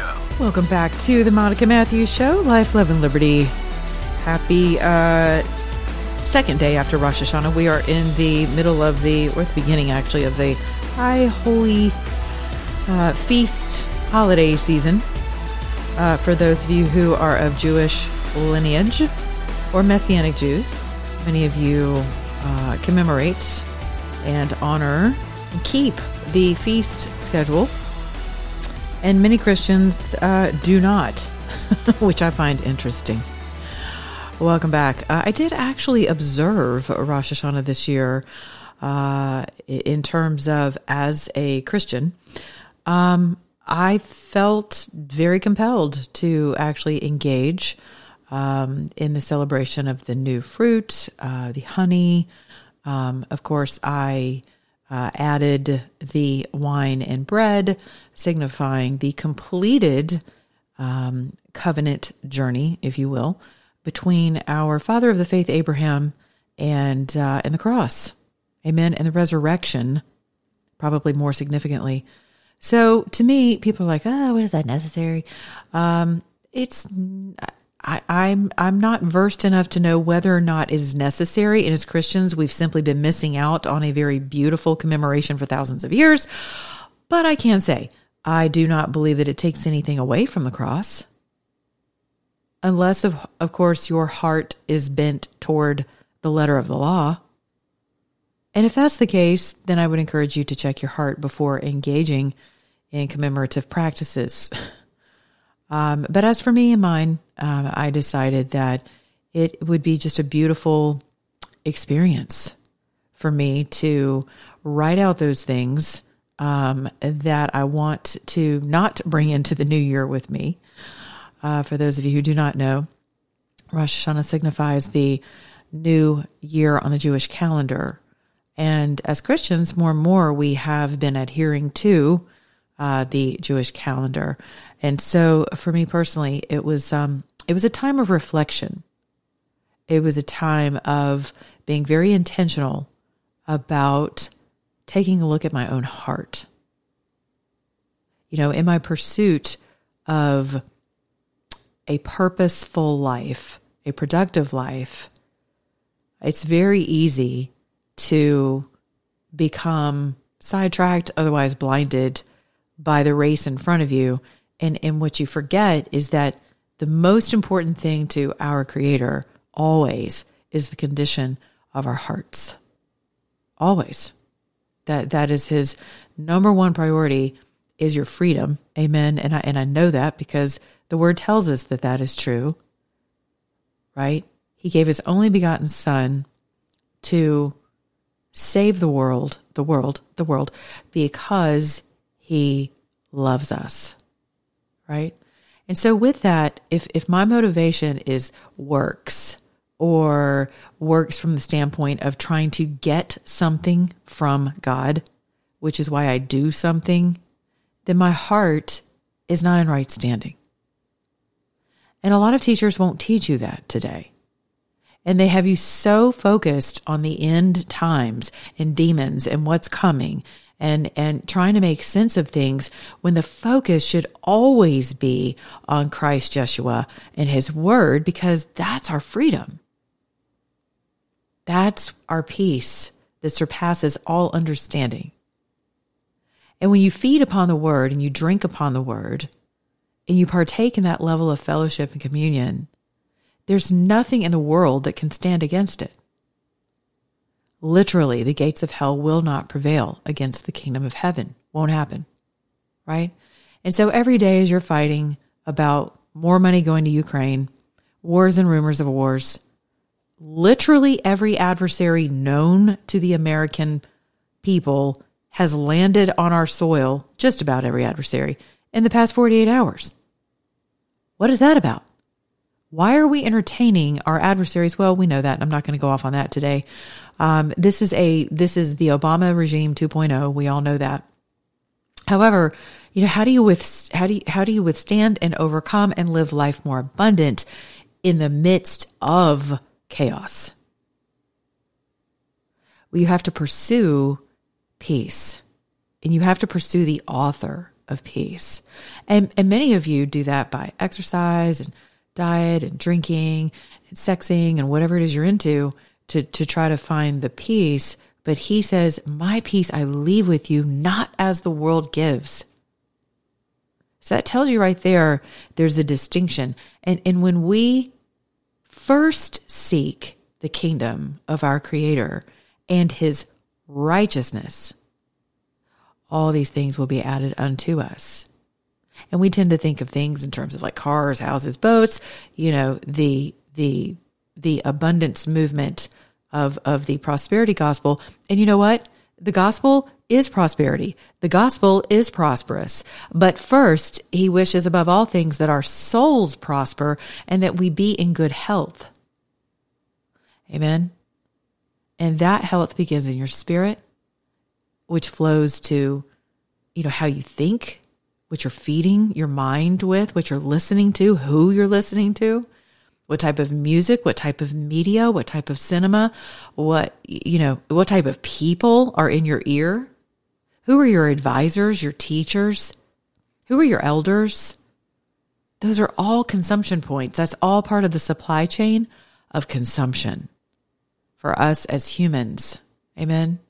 Show. Welcome back to the Monica Matthews Show, Life, Love, and Liberty. Happy uh, second day after Rosh Hashanah. We are in the middle of the, or the beginning actually, of the High Holy uh, Feast holiday season. Uh, for those of you who are of Jewish lineage or Messianic Jews, many of you uh, commemorate and honor and keep the feast schedule and many Christians uh, do not, which I find interesting. Welcome back. Uh, I did actually observe Rosh Hashanah this year uh, in terms of as a Christian. Um, I felt very compelled to actually engage um, in the celebration of the new fruit, uh, the honey. Um, of course, I uh, added the wine and bread, signifying the completed um, covenant journey, if you will, between our father of the faith, Abraham, and uh, and the cross, Amen, and the resurrection, probably more significantly. So to me, people are like, "Oh, what is that necessary?" Um, it's I, I'm I'm not versed enough to know whether or not it is necessary. And as Christians, we've simply been missing out on a very beautiful commemoration for thousands of years. But I can say I do not believe that it takes anything away from the cross, unless of of course your heart is bent toward the letter of the law. And if that's the case, then I would encourage you to check your heart before engaging in commemorative practices. Um, but as for me and mine, um, I decided that it would be just a beautiful experience for me to write out those things um, that I want to not bring into the new year with me. Uh, for those of you who do not know, Rosh Hashanah signifies the new year on the Jewish calendar. And as Christians, more and more we have been adhering to uh, the Jewish calendar. And so for me personally, it was um, it was a time of reflection. It was a time of being very intentional about taking a look at my own heart. You know, in my pursuit of a purposeful life, a productive life, it's very easy to become sidetracked, otherwise blinded by the race in front of you. And, and what you forget is that the most important thing to our Creator always is the condition of our hearts. Always. That that is his number one priority is your freedom. Amen. And I and I know that because the word tells us that that is true. Right? He gave his only begotten son to save the world, the world, the world because he loves us. Right? And so with that, if if my motivation is works or works from the standpoint of trying to get something from God, which is why I do something, then my heart is not in right standing. And a lot of teachers won't teach you that today. And they have you so focused on the end times and demons and what's coming and, and trying to make sense of things when the focus should always be on Christ Yeshua and his word because that's our freedom. That's our peace that surpasses all understanding. And when you feed upon the word and you drink upon the word and you partake in that level of fellowship and communion, there's nothing in the world that can stand against it. Literally, the gates of hell will not prevail against the kingdom of heaven. Won't happen. Right? And so every day as you're fighting about more money going to Ukraine, wars and rumors of wars, literally every adversary known to the American people has landed on our soil, just about every adversary, in the past 48 hours. What is that about? Why are we entertaining our adversaries? Well, we know that. I'm not going to go off on that today. Um, this is a this is the Obama regime 2.0. We all know that. However, you know how do you with how do you, how do you withstand and overcome and live life more abundant in the midst of chaos? Well, you have to pursue peace, and you have to pursue the author of peace. And and many of you do that by exercise and diet and drinking and sexing and whatever it is you're into to to try to find the peace. But he says, "My peace I leave with you, not as the world gives." So that tells you right there there's a distinction. And and when we first seek the kingdom of our creator and his righteousness, all these things will be added unto us. And we tend to think of things in terms of like cars, houses, boats, you know, the the the abundance movement of of the prosperity gospel. And you know what? The gospel is prosperity. The gospel is prosperous. But first, he wishes above all things that our souls prosper and that we be in good health. Amen. And that health begins in your spirit, which flows to, you know, how you think, what you're feeding your mind with, what you're listening to, who you're listening to, what type of music, what type of media, what type of cinema, what, you know, what type of people are in your ear. Who are your advisors, your teachers? Who are your elders? Those are all consumption points. That's all part of the supply chain of consumption for us as humans. Amen.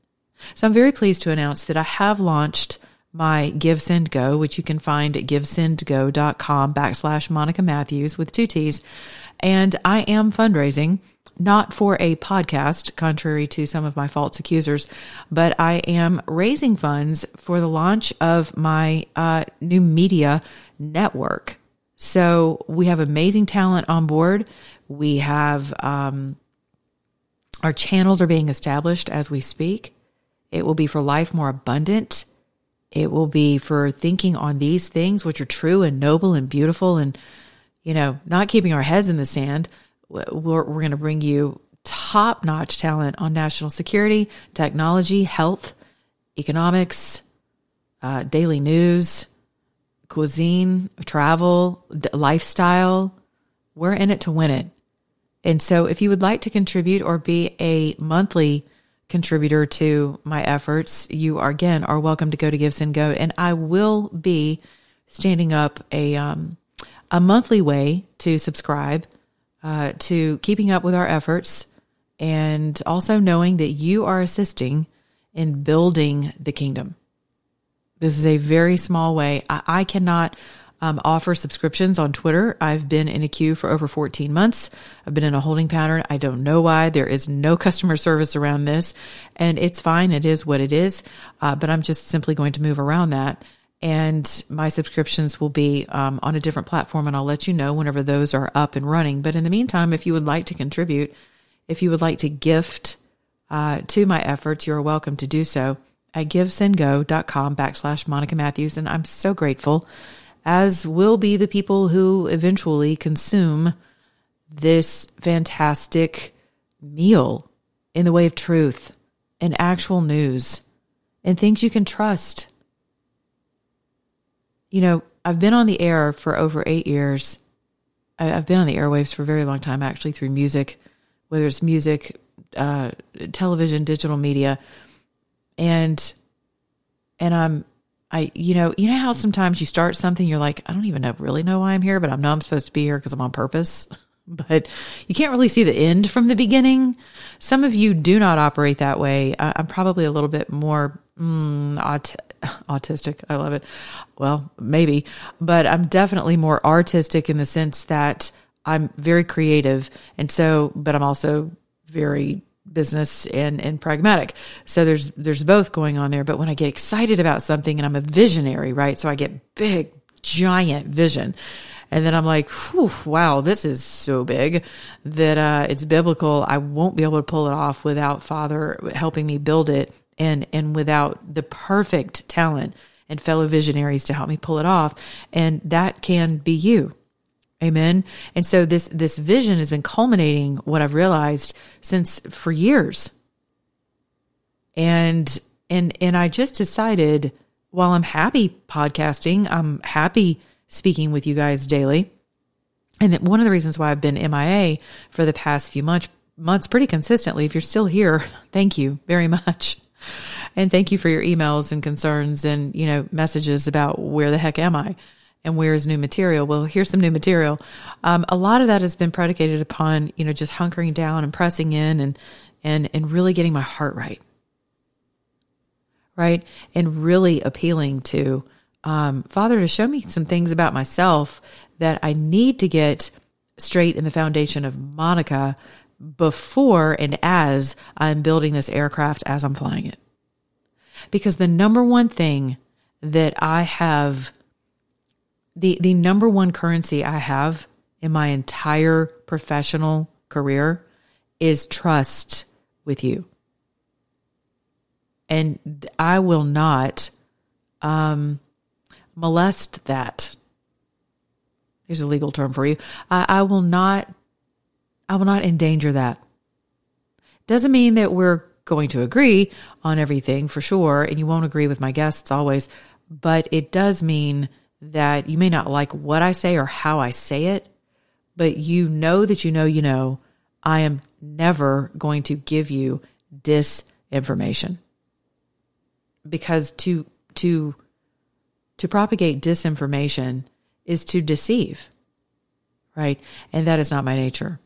So I'm very pleased to announce that I have launched my Give Send Go, which you can find at givesendgo.com backslash Monica Matthews with two T's. And I am fundraising not for a podcast, contrary to some of my false accusers, but I am raising funds for the launch of my uh, new media network. So we have amazing talent on board. We have um, our channels are being established as we speak. It will be for life more abundant. It will be for thinking on these things which are true and noble and beautiful and, you know, not keeping our heads in the sand. We're, we're going to bring you top notch talent on national security, technology, health, economics, uh, daily news, cuisine, travel, lifestyle. We're in it to win it. And so if you would like to contribute or be a monthly contributor to my efforts, you are again are welcome to go to Give Send Go. And I will be standing up a um, a monthly way to subscribe uh, to keeping up with our efforts and also knowing that you are assisting in building the kingdom. This is a very small way. I, I cannot um, offer subscriptions on Twitter. I've been in a queue for over 14 months. I've been in a holding pattern. I don't know why. There is no customer service around this, and it's fine. It is what it is. Uh, but I'm just simply going to move around that. And my subscriptions will be um, on a different platform, and I'll let you know whenever those are up and running. But in the meantime, if you would like to contribute, if you would like to gift uh, to my efforts, you're welcome to do so at givesendgo.com backslash Monica Matthews. And I'm so grateful as will be the people who eventually consume this fantastic meal in the way of truth and actual news and things you can trust. You know, I've been on the air for over eight years. I've been on the airwaves for a very long time, actually, through music, whether it's music, uh, television, digital media, and and I'm I, you know, you know how sometimes you start something, you're like, I don't even know, really know why I'm here, but I know I'm supposed to be here because I'm on purpose. but you can't really see the end from the beginning. Some of you do not operate that way. I, am probably a little bit more mm, autistic. I love it. Well, maybe, but I'm definitely more artistic in the sense that I'm very creative. And so, but I'm also very business and and pragmatic. So there's there's both going on there. But when I get excited about something and I'm a visionary, right? So I get big, giant vision. And then I'm like, wow, this is so big that uh, it's biblical. I won't be able to pull it off without Father helping me build it and and without the perfect talent and fellow visionaries to help me pull it off. And that can be you. Amen. And so this this vision has been culminating what I've realized since for years. And and and I just decided while I'm happy podcasting, I'm happy speaking with you guys daily. And that one of the reasons why I've been MIA for the past few months months pretty consistently, if you're still here, thank you very much. And thank you for your emails and concerns and, you know, messages about where the heck am I and where is new material? Well, here's some new material. Um, a lot of that has been predicated upon, you know, just hunkering down and pressing in and, and, and really getting my heart right. Right. And really appealing to, um, Father to show me some things about myself that I need to get straight in the foundation of Monica before and as I'm building this aircraft as I'm flying it. Because the number one thing that I have, the, the number one currency I have in my entire professional career is trust with you. And I will not um, molest that. There's a legal term for you. I, I will not. I will not endanger that. Doesn't mean that we're going to agree on everything for sure, and you won't agree with my guests always, but it does mean that you may not like what I say or how I say it, but you know that you know you know I am never going to give you disinformation. Because to to to propagate disinformation is to deceive. Right? And that is not my nature.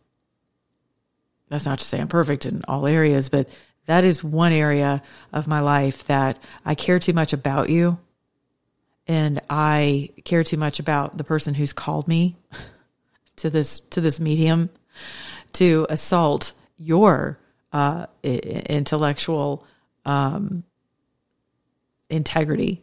That's not to say I'm perfect in all areas, but that is one area of my life that I care too much about you. And I care too much about the person who's called me to this, to this medium to assault your, uh, intellectual, um, integrity,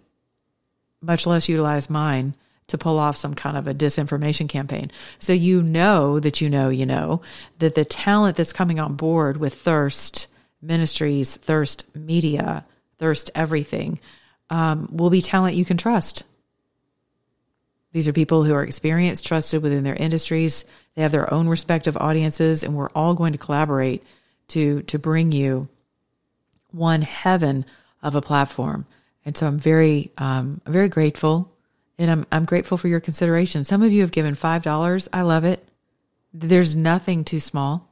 much less utilize mine to pull off some kind of a disinformation campaign. So you know that you know, you know, that the talent that's coming on board with Thirst Ministries, Thirst Media, Thirst Everything, um, will be talent you can trust. These are people who are experienced, trusted within their industries. They have their own respective audiences, and we're all going to collaborate to to bring you one heaven of a platform. And so I'm very um, very grateful, and I'm I'm grateful for your consideration. Some of you have given five dollars. I love it. There's nothing too small.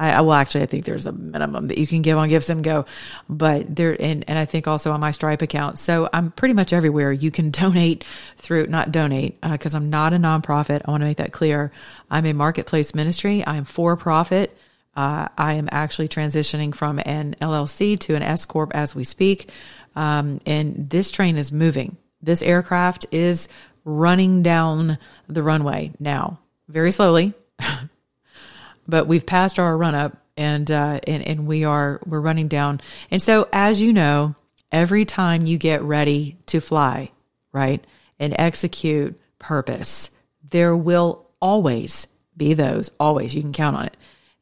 I, well, actually, I think there's a minimum that you can give on Give Send Go, but there, and, and I think also on my Stripe account. So I'm pretty much everywhere. You can donate through, not donate, because uh, I'm not a nonprofit. I want to make that clear. I'm a marketplace ministry. I'm for profit. Uh, I am actually transitioning from an LLC to an S corp as we speak, um, and this train is moving. This aircraft is running down the runway now, very slowly. but we've passed our run up and uh, and and we are we're running down. And so, as you know, every time you get ready to fly, right, and execute purpose, there will always be those. Always, you can count on it.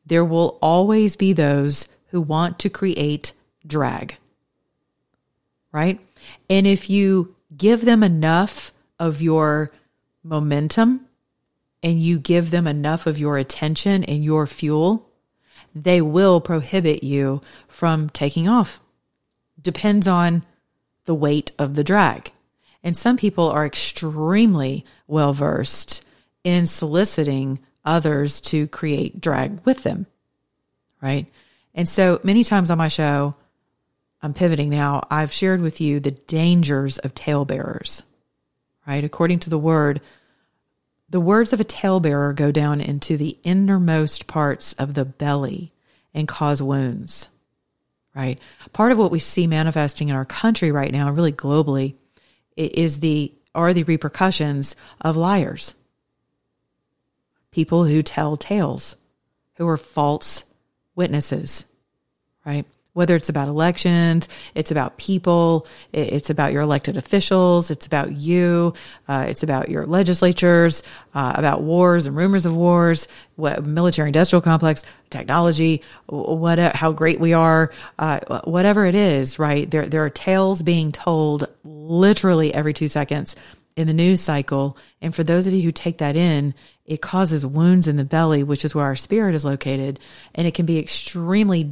There will always be those who want to create drag, right? And if you give them enough of your momentum and you give them enough of your attention and your fuel, they will prohibit you from taking off. Depends on the weight of the drag. And some people are extremely well versed in soliciting others to create drag with them. Right. And so many times on my show, I'm pivoting now, I've shared with you the dangers of tale bearers. Right. According to the word, the words of a talebearer go down into the innermost parts of the belly and cause wounds, right? Part of what we see manifesting in our country right now, really globally, is the are the repercussions of liars. People who tell tales, who are false witnesses, right? Whether it's about elections, it's about people, it's about your elected officials, it's about you, uh, it's about your legislatures, uh, about wars and rumors of wars, what, military industrial complex, technology, what, how great we are, uh, whatever it is, right? There, there are tales being told literally every two seconds. in the news cycle. And for those of you who take that in, it causes wounds in the belly, which is where our spirit is located. And it can be extremely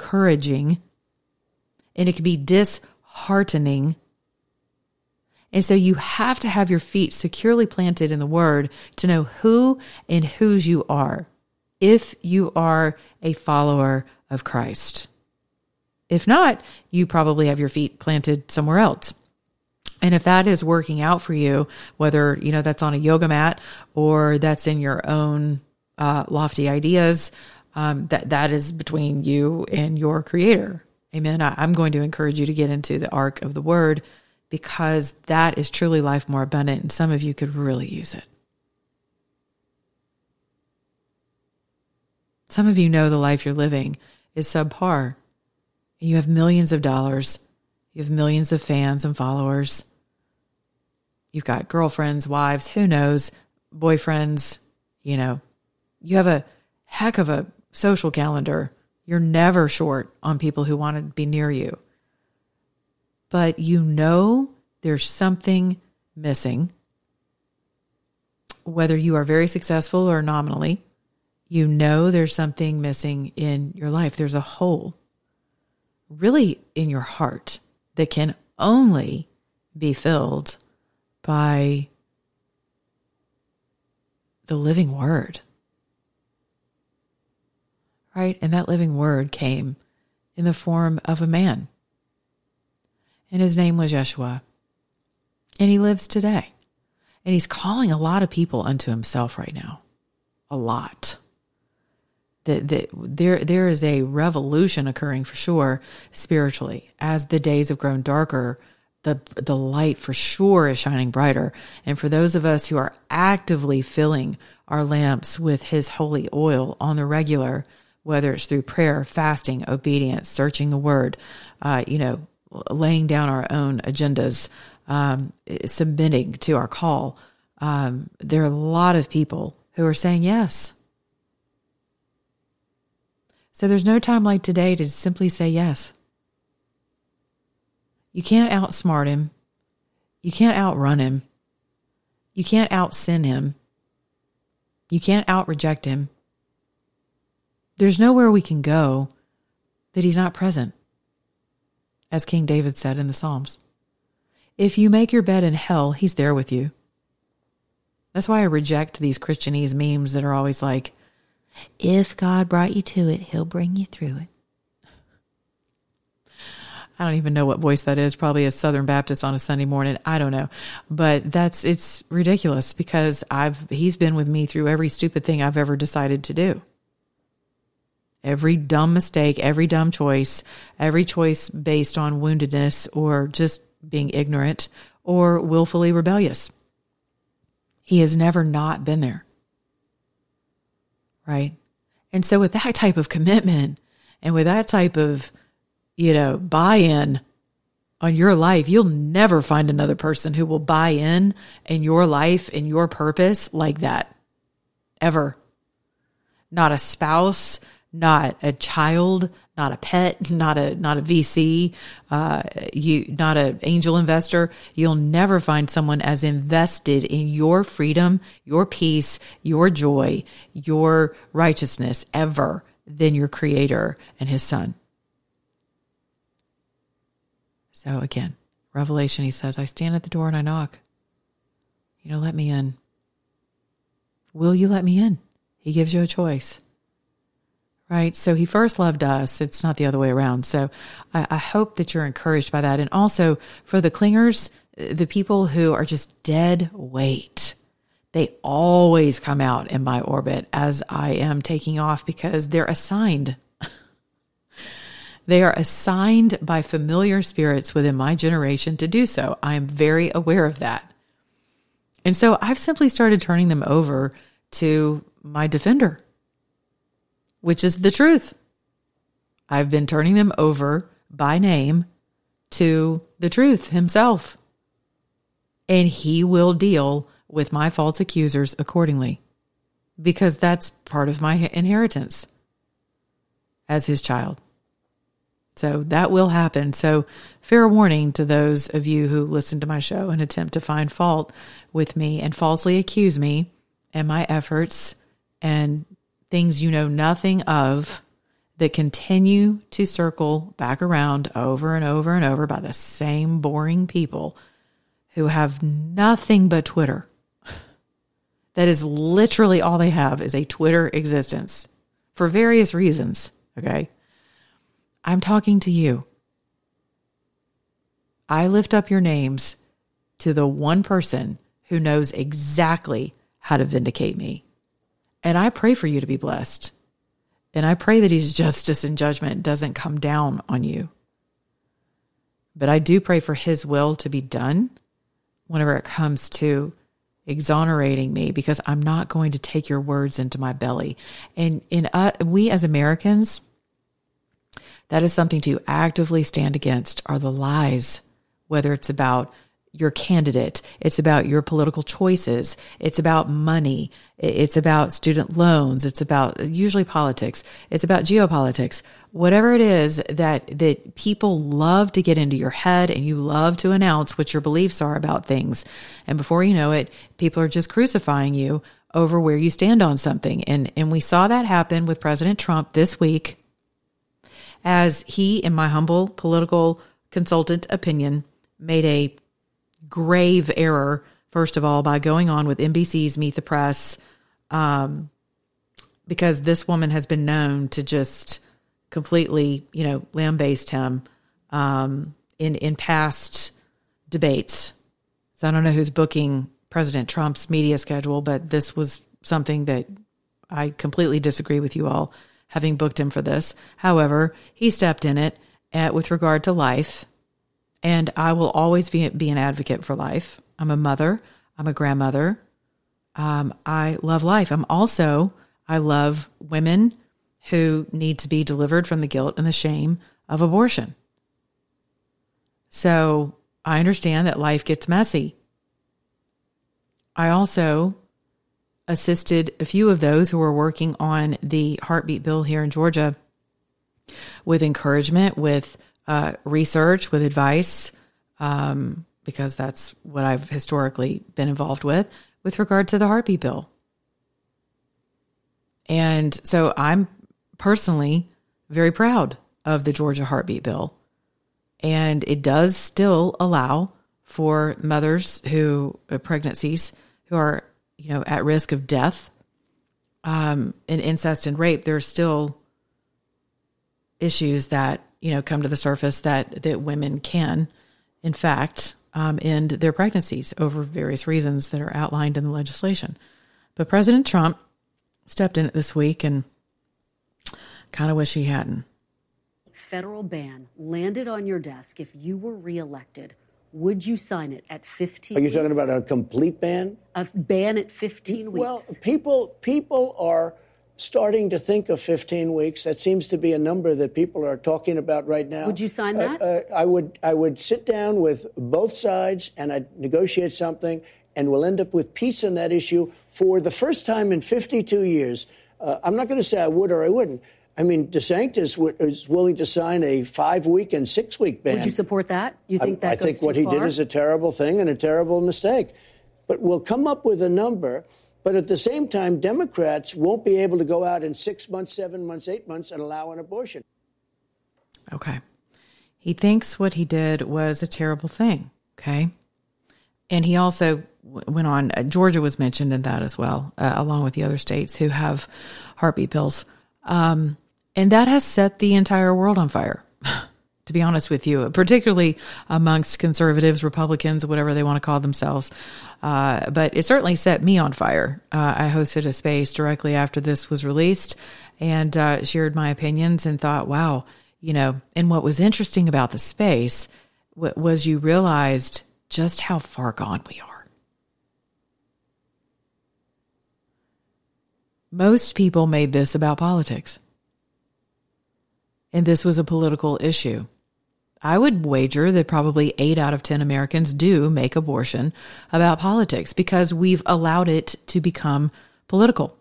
discouraging and it can be disheartening. And so you have to have your feet securely planted in the word to know who and whose you are if you are a follower of Christ. If not, you probably have your feet planted somewhere else. And if that is working out for you, whether, you know, that's on a yoga mat or that's in your own uh, lofty ideas, um, that, that is between you and your creator. Amen. I, I'm going to encourage you to get into the ark of the word because that is truly life more abundant and some of you could really use it. Some of you know the life you're living is subpar. and You have millions of dollars. You have millions of fans and followers. You've got girlfriends, wives, who knows, boyfriends, you know. You have a heck of a social calendar. You're never short on people who want to be near you. But you know there's something missing. Whether you are very successful or nominally, you know there's something missing in your life. There's a hole really in your heart that can only be filled by the living word. Right? And that living word came in the form of a man. And his name was Yeshua. And he lives today. And he's calling a lot of people unto himself right now. A lot that, that there there is a revolution occurring for sure spiritually as the days have grown darker the the light for sure is shining brighter and for those of us who are actively filling our lamps with his holy oil on the regular whether it's through prayer fasting obedience searching the word uh, you know laying down our own agendas um, submitting to our call um, there are a lot of people who are saying yes so there's no time like today to simply say yes. You can't outsmart him. You can't outrun him. You can't out sin him. You can't out reject him. There's nowhere we can go that he's not present, as King David said in the Psalms. If you make your bed in hell, he's there with you. That's why I reject these Christianese memes that are always like, if God brought you to it, He'll bring you through it. I don't even know what voice that is. Probably a Southern Baptist on a Sunday morning. I don't know, but that's it's ridiculous because I've he's been with me through every stupid thing I've ever decided to do. Every dumb mistake, every dumb choice, every choice based on woundedness or just being ignorant or willfully rebellious. He has never not been there right? And so with that type of commitment and with that type of, you know, buy in on your life, you'll never find another person who will buy in in your life and your purpose like that. Ever. Not a spouse, not a child, not a pet, not a not a VC, uh, you not an angel investor. You'll never find someone as invested in your freedom, your peace, your joy, your righteousness ever than your Creator and His Son. So again, Revelation, he says, I stand at the door and I knock. You know, let me in. Will you let me in? He gives you a choice right? So he first loved us. It's not the other way around. So I, I, hope that you're encouraged by that. And also for the clingers, the people who are just dead weight, they always come out in my orbit as I am taking off because they're assigned. they are assigned by familiar spirits within my generation to do so. I am very aware of that. And so I've simply started turning them over to my defender which is the truth. I've been turning them over by name to the truth himself. And he will deal with my false accusers accordingly because that's part of my inheritance as his child. So that will happen. So, fair warning to those of you who listen to my show and attempt to find fault with me and falsely accuse me and my efforts and things you know nothing of that continue to circle back around over and over and over by the same boring people who have nothing but Twitter. That is literally all they have is a Twitter existence for various reasons. Okay. I'm talking to you. I lift up your names to the one person who knows exactly how to vindicate me. And I pray for you to be blessed. And I pray that his justice and judgment doesn't come down on you. But I do pray for his will to be done whenever it comes to exonerating me because I'm not going to take your words into my belly. And in uh, we as Americans, that is something to actively stand against are the lies, whether it's about your candidate. It's about your political choices. It's about money. It's about student loans. It's about usually politics. It's about geopolitics. Whatever it is that, that people love to get into your head and you love to announce what your beliefs are about things. And before you know it, people are just crucifying you over where you stand on something. And, and we saw that happen with President Trump this week as he, in my humble political consultant opinion, made a grave error, first of all, by going on with NBC's Meet the Press, um, because this woman has been known to just completely, you know, lambaste him um, in in past debates. So I don't know who's booking President Trump's media schedule, but this was something that I completely disagree with you all having booked him for this. However, he stepped in it at, with regard to life and I will always be, be an advocate for life. I'm a mother. I'm a grandmother. Um, I love life. I'm also, I love women who need to be delivered from the guilt and the shame of abortion. So I understand that life gets messy. I also assisted a few of those who were working on the heartbeat bill here in Georgia with encouragement, with uh, research, with advice, um, because that's what I've historically been involved with with regard to the heartbeat bill. And so I'm personally very proud of the Georgia heartbeat bill. And it does still allow for mothers who, uh, pregnancies who are, you know, at risk of death um, in incest and rape. There's still issues that you know come to the surface that that women can, in fact, um, end their pregnancies over various reasons that are outlined in the legislation. But President Trump stepped in it this week and kind of wish he hadn't. Federal ban landed on your desk if you were reelected. Would you sign it at 15? Are you weeks? talking about a complete ban? a ban at 15 weeks? Well, people people are starting to think of 15 weeks. That seems to be a number that people are talking about right now. Would you sign Uh, that? uh, I would. I would sit down with both sides and I'd negotiate something, and we'll end up with peace on that issue for the first time in 52 years. Uh, I'm not going to say I would or I wouldn't. I mean, DeSantis w- is willing to sign a five-week and six-week ban. Would you support that? You think I, that I goes think what he far? did is a terrible thing and a terrible mistake. But we'll come up with a number. But at the same time, Democrats won't be able to go out in six months, seven months, eight months and allow an abortion. Okay. He thinks what he did was a terrible thing. Okay. And he also went on, uh, Georgia was mentioned in that as well, uh, along with the other states who have heartbeat bills. Um, and that has set the entire world on fire, to be honest with you, particularly amongst conservatives, Republicans, whatever they want to call themselves. Uh, but it certainly set me on fire. Uh, I hosted a space directly after this was released and uh, shared my opinions and thought, wow, you know, and what was interesting about the space w- was you realized just how far gone we are. Most people made this about politics. And this was a political issue. I would wager that probably eight out of 10 Americans do make abortion about politics because we've allowed it to become political.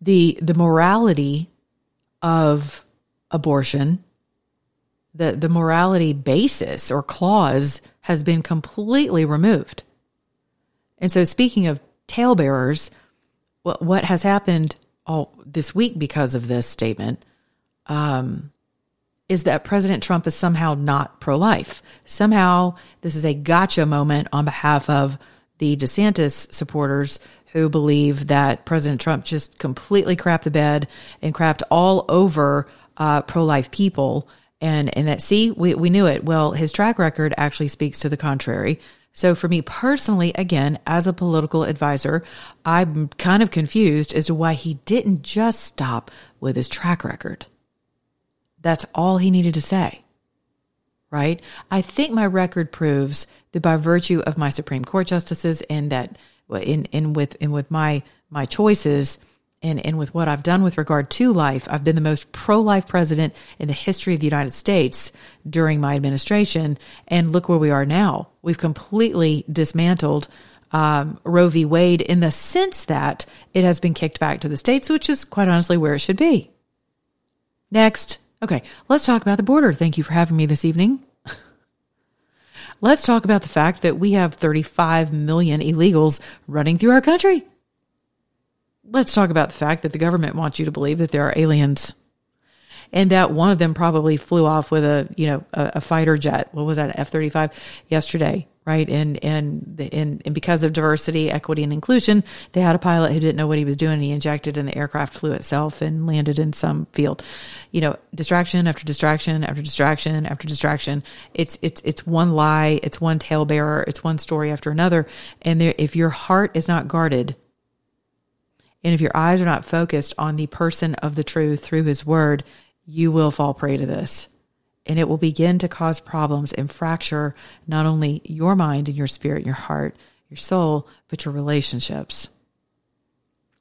The, the morality of abortion, the, the morality basis or clause has been completely removed. And so, speaking of talebearers, what, what has happened all this week because of this statement um, is that President Trump is somehow not pro life. Somehow, this is a gotcha moment on behalf of the DeSantis supporters who believe that President Trump just completely crapped the bed and crapped all over uh, pro life people. And, and that, see, we, we knew it. Well, his track record actually speaks to the contrary. So for me personally, again, as a political advisor, I'm kind of confused as to why he didn't just stop with his track record. That's all he needed to say. Right? I think my record proves that by virtue of my Supreme Court justices and that in in with in with my my choices and, and with what I've done with regard to life, I've been the most pro life president in the history of the United States during my administration. And look where we are now. We've completely dismantled um, Roe v. Wade in the sense that it has been kicked back to the states, which is quite honestly where it should be. Next. Okay, let's talk about the border. Thank you for having me this evening. let's talk about the fact that we have 35 million illegals running through our country let's talk about the fact that the government wants you to believe that there are aliens and that one of them probably flew off with a you know a, a fighter jet. What was that f-35 yesterday right? And and and and because of diversity equity and inclusion they had a pilot who didn't know what he was doing and he injected and the aircraft flew itself and landed in some field. You know distraction after distraction after distraction after distraction. It's it's it's one lie it's one talebearer it's one story after another. And there, if your heart is not guarded and if your eyes are not focused on the person of the truth through his word, you will fall prey to this. And it will begin to cause problems and fracture not only your mind and your spirit and your heart, your soul, but your relationships.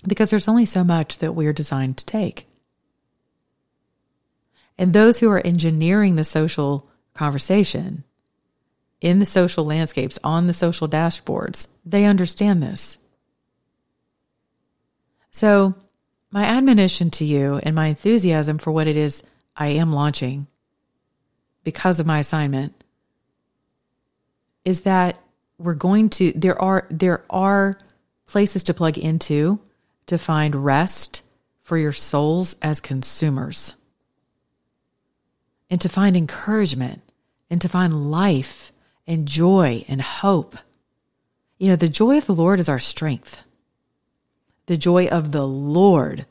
Because there's only so much that we're designed to take. And those who are engineering the social conversation in the social landscapes, on the social dashboards, they understand this. So, my admonition to you and my enthusiasm for what it is I am launching because of my assignment is that we're going to there are there are places to plug into to find rest for your souls as consumers and to find encouragement and to find life and joy and hope. You know, the joy of the Lord is our strength. The joy of the Lord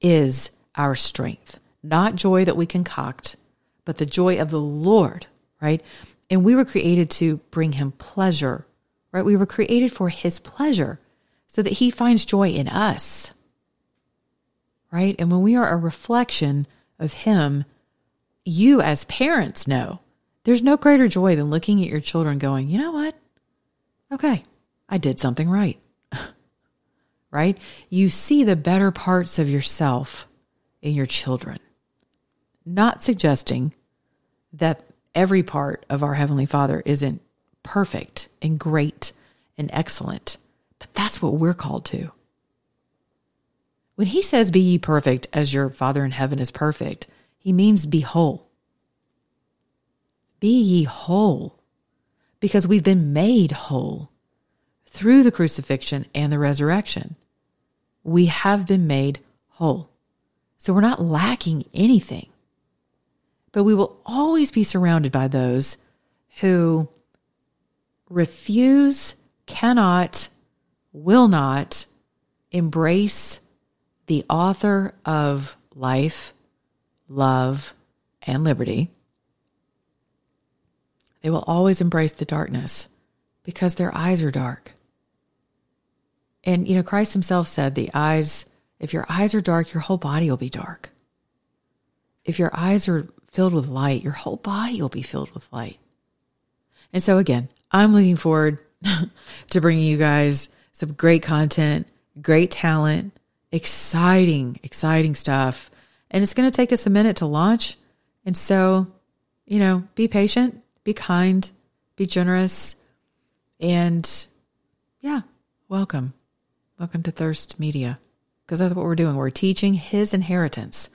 is our strength, not joy that we concoct, but the joy of the Lord, right? And we were created to bring him pleasure, right? We were created for his pleasure so that he finds joy in us, right? And when we are a reflection of him, you as parents know there's no greater joy than looking at your children going, you know what? Okay, I did something right right? You see the better parts of yourself in your children. Not suggesting that every part of our Heavenly Father isn't perfect and great and excellent, but that's what we're called to. When He says, Be ye perfect as your Father in heaven is perfect, He means be whole. Be ye whole because we've been made whole through the crucifixion and the resurrection. We have been made whole. So we're not lacking anything. But we will always be surrounded by those who refuse, cannot, will not embrace the author of life, love, and liberty. They will always embrace the darkness because their eyes are dark. And, you know, Christ himself said, the eyes, if your eyes are dark, your whole body will be dark. If your eyes are filled with light, your whole body will be filled with light. And so, again, I'm looking forward to bringing you guys some great content, great talent, exciting, exciting stuff. And it's going to take us a minute to launch. And so, you know, be patient, be kind, be generous, and yeah, welcome. Welcome to Thirst Media, because that's what we're doing. We're teaching His inheritance,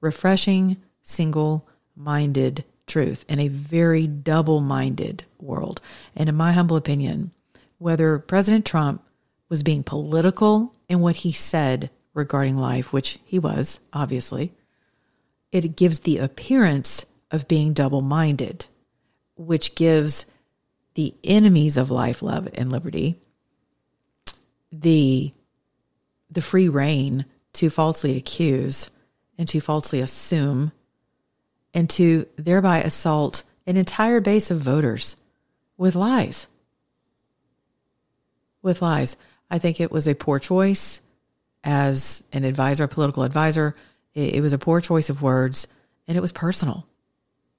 refreshing single minded truth in a very double minded world. And in my humble opinion, whether President Trump was being political in what he said regarding life, which he was, obviously, it gives the appearance of being double minded, which gives the enemies of life, love, and liberty the the free rein to falsely accuse and to falsely assume and to thereby assault an entire base of voters with lies. With lies. I think it was a poor choice as an advisor, a political advisor. It, was a poor choice of words and it was personal.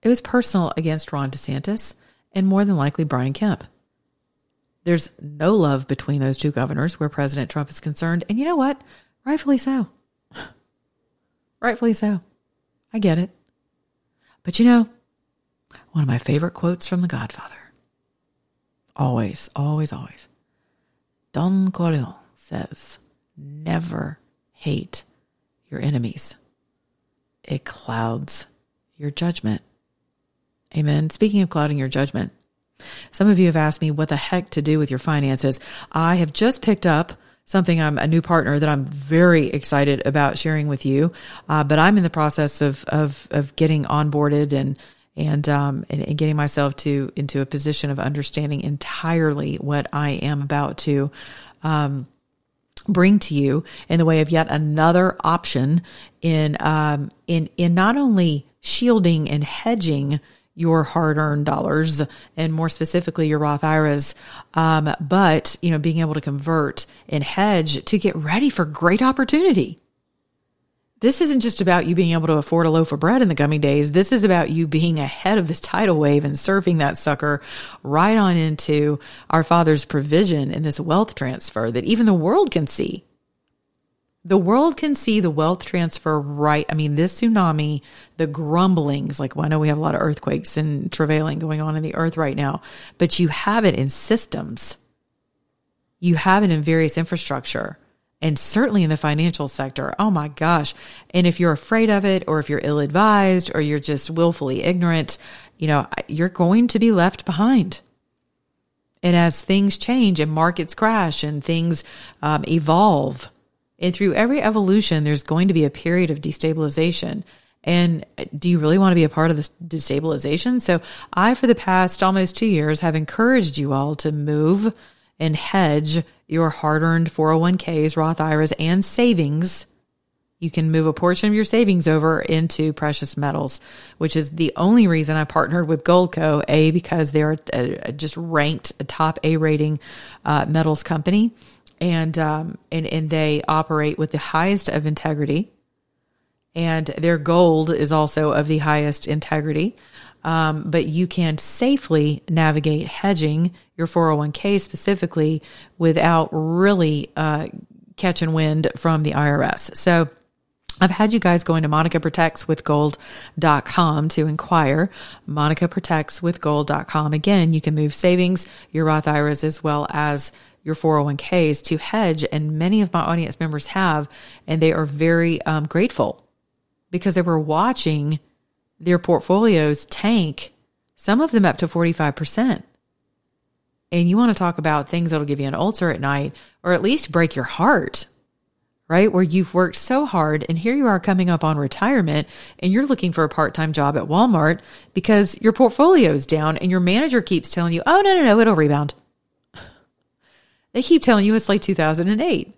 It was personal against Ron DeSantis and more than likely Brian Kemp. There's no love between those two governors where President Trump is concerned. And you know what? Rightfully so. Rightfully so. I get it. But you know, one of my favorite quotes from The Godfather always, always, always. Don Corleone says, never hate your enemies. It clouds your judgment. Amen. Speaking of clouding your judgment, some of you have asked me what the heck to do with your finances. I have just picked up something I'm a new partner that I'm very excited about sharing with you. Uh, but I'm in the process of of of getting onboarded and and, um, and and getting myself to into a position of understanding entirely what I am about to um, bring to you in the way of yet another option in um, in in not only shielding and hedging your hard earned dollars and more specifically your Roth IRAs. Um, but, you know, being able to convert and hedge to get ready for great opportunity. This isn't just about you being able to afford a loaf of bread in the coming days. This is about you being ahead of this tidal wave and surfing that sucker right on into our Father's provision in this wealth transfer that even the world can see the world can see the wealth transfer right. I mean, this tsunami, the grumblings, like well, I know we have a lot of earthquakes and travailing going on in the earth right now, but you have it in systems. You have it in various infrastructure and certainly in the financial sector. Oh my gosh. And if you're afraid of it or if you're ill advised or you're just willfully ignorant, you know, you're going to be left behind. And as things change and markets crash and things um, evolve, and through every evolution, there's going to be a period of destabilization. And do you really want to be a part of this destabilization? So, I, for the past almost two years, have encouraged you all to move and hedge your hard earned 401ks, Roth IRAs, and savings. You can move a portion of your savings over into precious metals, which is the only reason I partnered with Goldco. A, because they're just ranked a top A rating uh, metals company and um, and and they operate with the highest of integrity, and their gold is also of the highest integrity. Um, but you can safely navigate hedging your 401k specifically without really uh, catching wind from the IRS. So. I've had you guys going to monicaprotectswithgold.com to inquire. monicaprotectswithgold.com. Again, you can move savings, your Roth IRAs, as well as your 401ks to hedge. And many of my audience members have, and they are very um, grateful because they were watching their portfolios tank, some of them up to 45%. And you want to talk about things that'll give you an ulcer at night or at least break your heart, right? Where you've worked so hard and here you are coming up on retirement and you're looking for a part time job at Walmart because your portfolio is down and your manager keeps telling you, oh, no, no, no, it'll rebound. They keep telling you it's like 2008.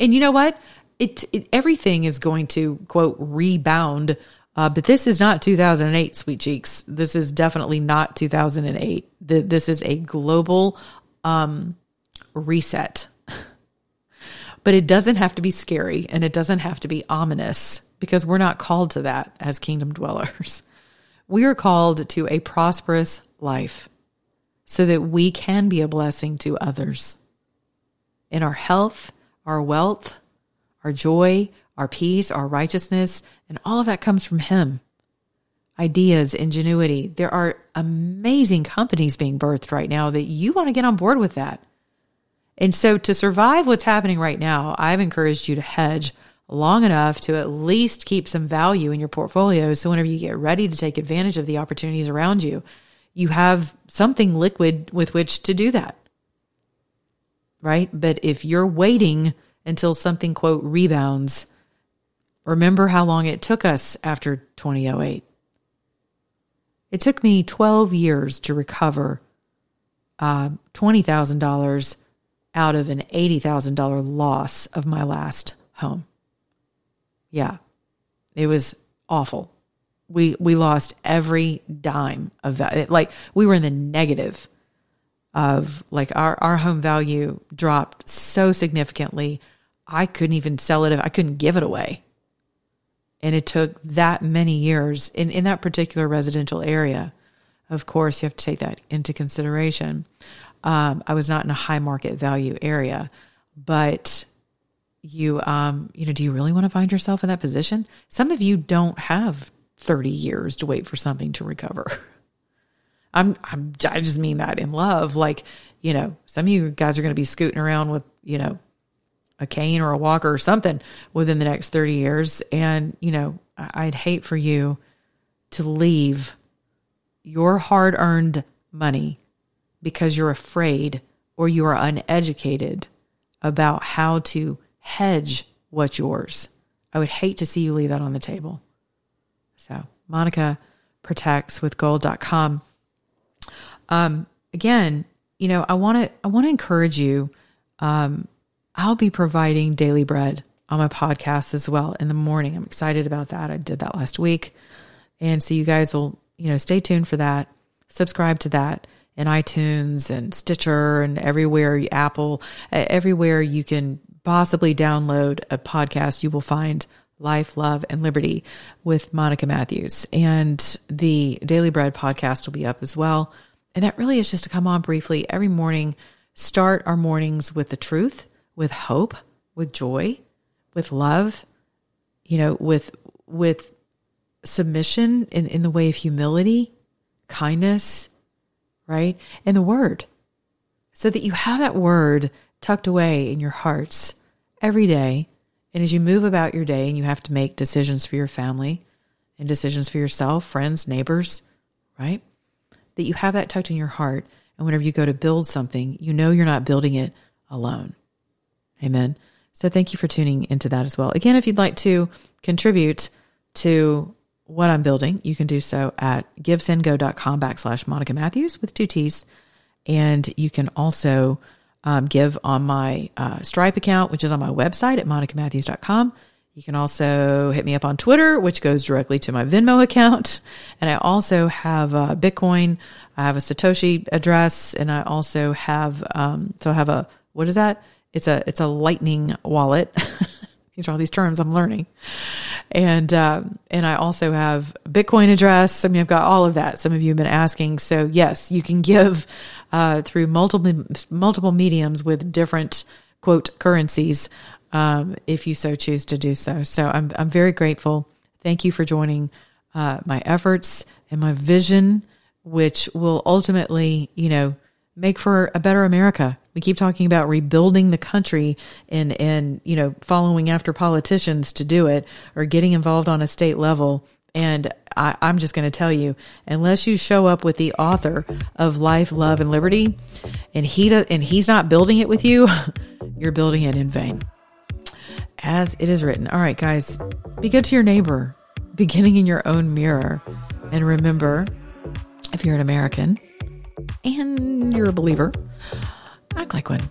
And you know what? It, it everything is going to quote rebound. Uh, but this is not 2008, sweet cheeks. This is definitely not 2008. The, this is a global um, reset. but it doesn't have to be scary and it doesn't have to be ominous because we're not called to that as kingdom dwellers. We are called to a prosperous life so that we can be a blessing to others in our health, our wealth, our joy, our peace, our righteousness, and all of that comes from Him. Ideas, ingenuity. There are amazing companies being birthed right now that you want to get on board with that. And so, to survive what's happening right now, I've encouraged you to hedge long enough to at least keep some value in your portfolio. So whenever you get ready to take advantage of the opportunities around you, you have something liquid with which to do that. Right. But if you're waiting until something, quote, rebounds, remember how long it took us after 2008. It took me 12 years to recover uh, $20,000 out of an $80,000 loss of my last home. Yeah, it was awful. We we lost every dime of that. Like we were in the negative of like our our home value dropped so significantly. I couldn't even sell it. I couldn't give it away. And it took that many years in, in that particular residential area. Of course, you have to take that into consideration. Um, I was not in a high market value area, but you um you know do you really want to find yourself in that position some of you don't have 30 years to wait for something to recover i'm i'm i just mean that in love like you know some of you guys are going to be scooting around with you know a cane or a walker or something within the next 30 years and you know i'd hate for you to leave your hard earned money because you're afraid or you are uneducated about how to hedge what's yours. I would hate to see you leave that on the table. So, Monica protects with gold.com. Um, again, you know, I want to I want to encourage you. Um, I'll be providing daily bread on my podcast as well in the morning. I'm excited about that. I did that last week. And so you guys will, you know, stay tuned for that. Subscribe to that in iTunes and Stitcher and everywhere, Apple, everywhere you can possibly download a podcast, you will find Life, Love, and Liberty with Monica Matthews. And the Daily Bread podcast will be up as well. And that really is just to come on briefly every morning, start our mornings with the truth, with hope, with joy, with love, you know, with with submission in, in the way of humility, kindness, right? And the word. So that you have that word tucked away in your hearts every day. And as you move about your day and you have to make decisions for your family and decisions for yourself, friends, neighbors, right? That you have that tucked in your heart. And whenever you go to build something, you know you're not building it alone. Amen. So thank you for tuning into that as well. Again, if you'd like to contribute to what I'm building, you can do so at givesendgo.com backslash Monica Matthews with two T's. And you can also um, give on my uh, Stripe account, which is on my website at monicamatthews.com. You can also hit me up on Twitter, which goes directly to my Venmo account. And I also have uh, Bitcoin. I have a Satoshi address, and I also have um, so I have a what is that? It's a it's a Lightning wallet. these are all these terms I'm learning, and um, and I also have Bitcoin address. I mean, I've got all of that. Some of you have been asking, so yes, you can give uh, through multiple multiple mediums with different quote currencies um, if you so choose to do so. So I'm I'm very grateful. Thank you for joining uh, my efforts and my vision, which will ultimately, you know, make for a better America. We keep talking about rebuilding the country and and you know following after politicians to do it or getting involved on a state level. And I, I'm just going to tell you, unless you show up with the author of Life, Love, and Liberty, and he do, and he's not building it with you, you're building it in vain. As it is written. All right, guys, be good to your neighbor, beginning in your own mirror, and remember, if you're an American and you're a believer, act like one.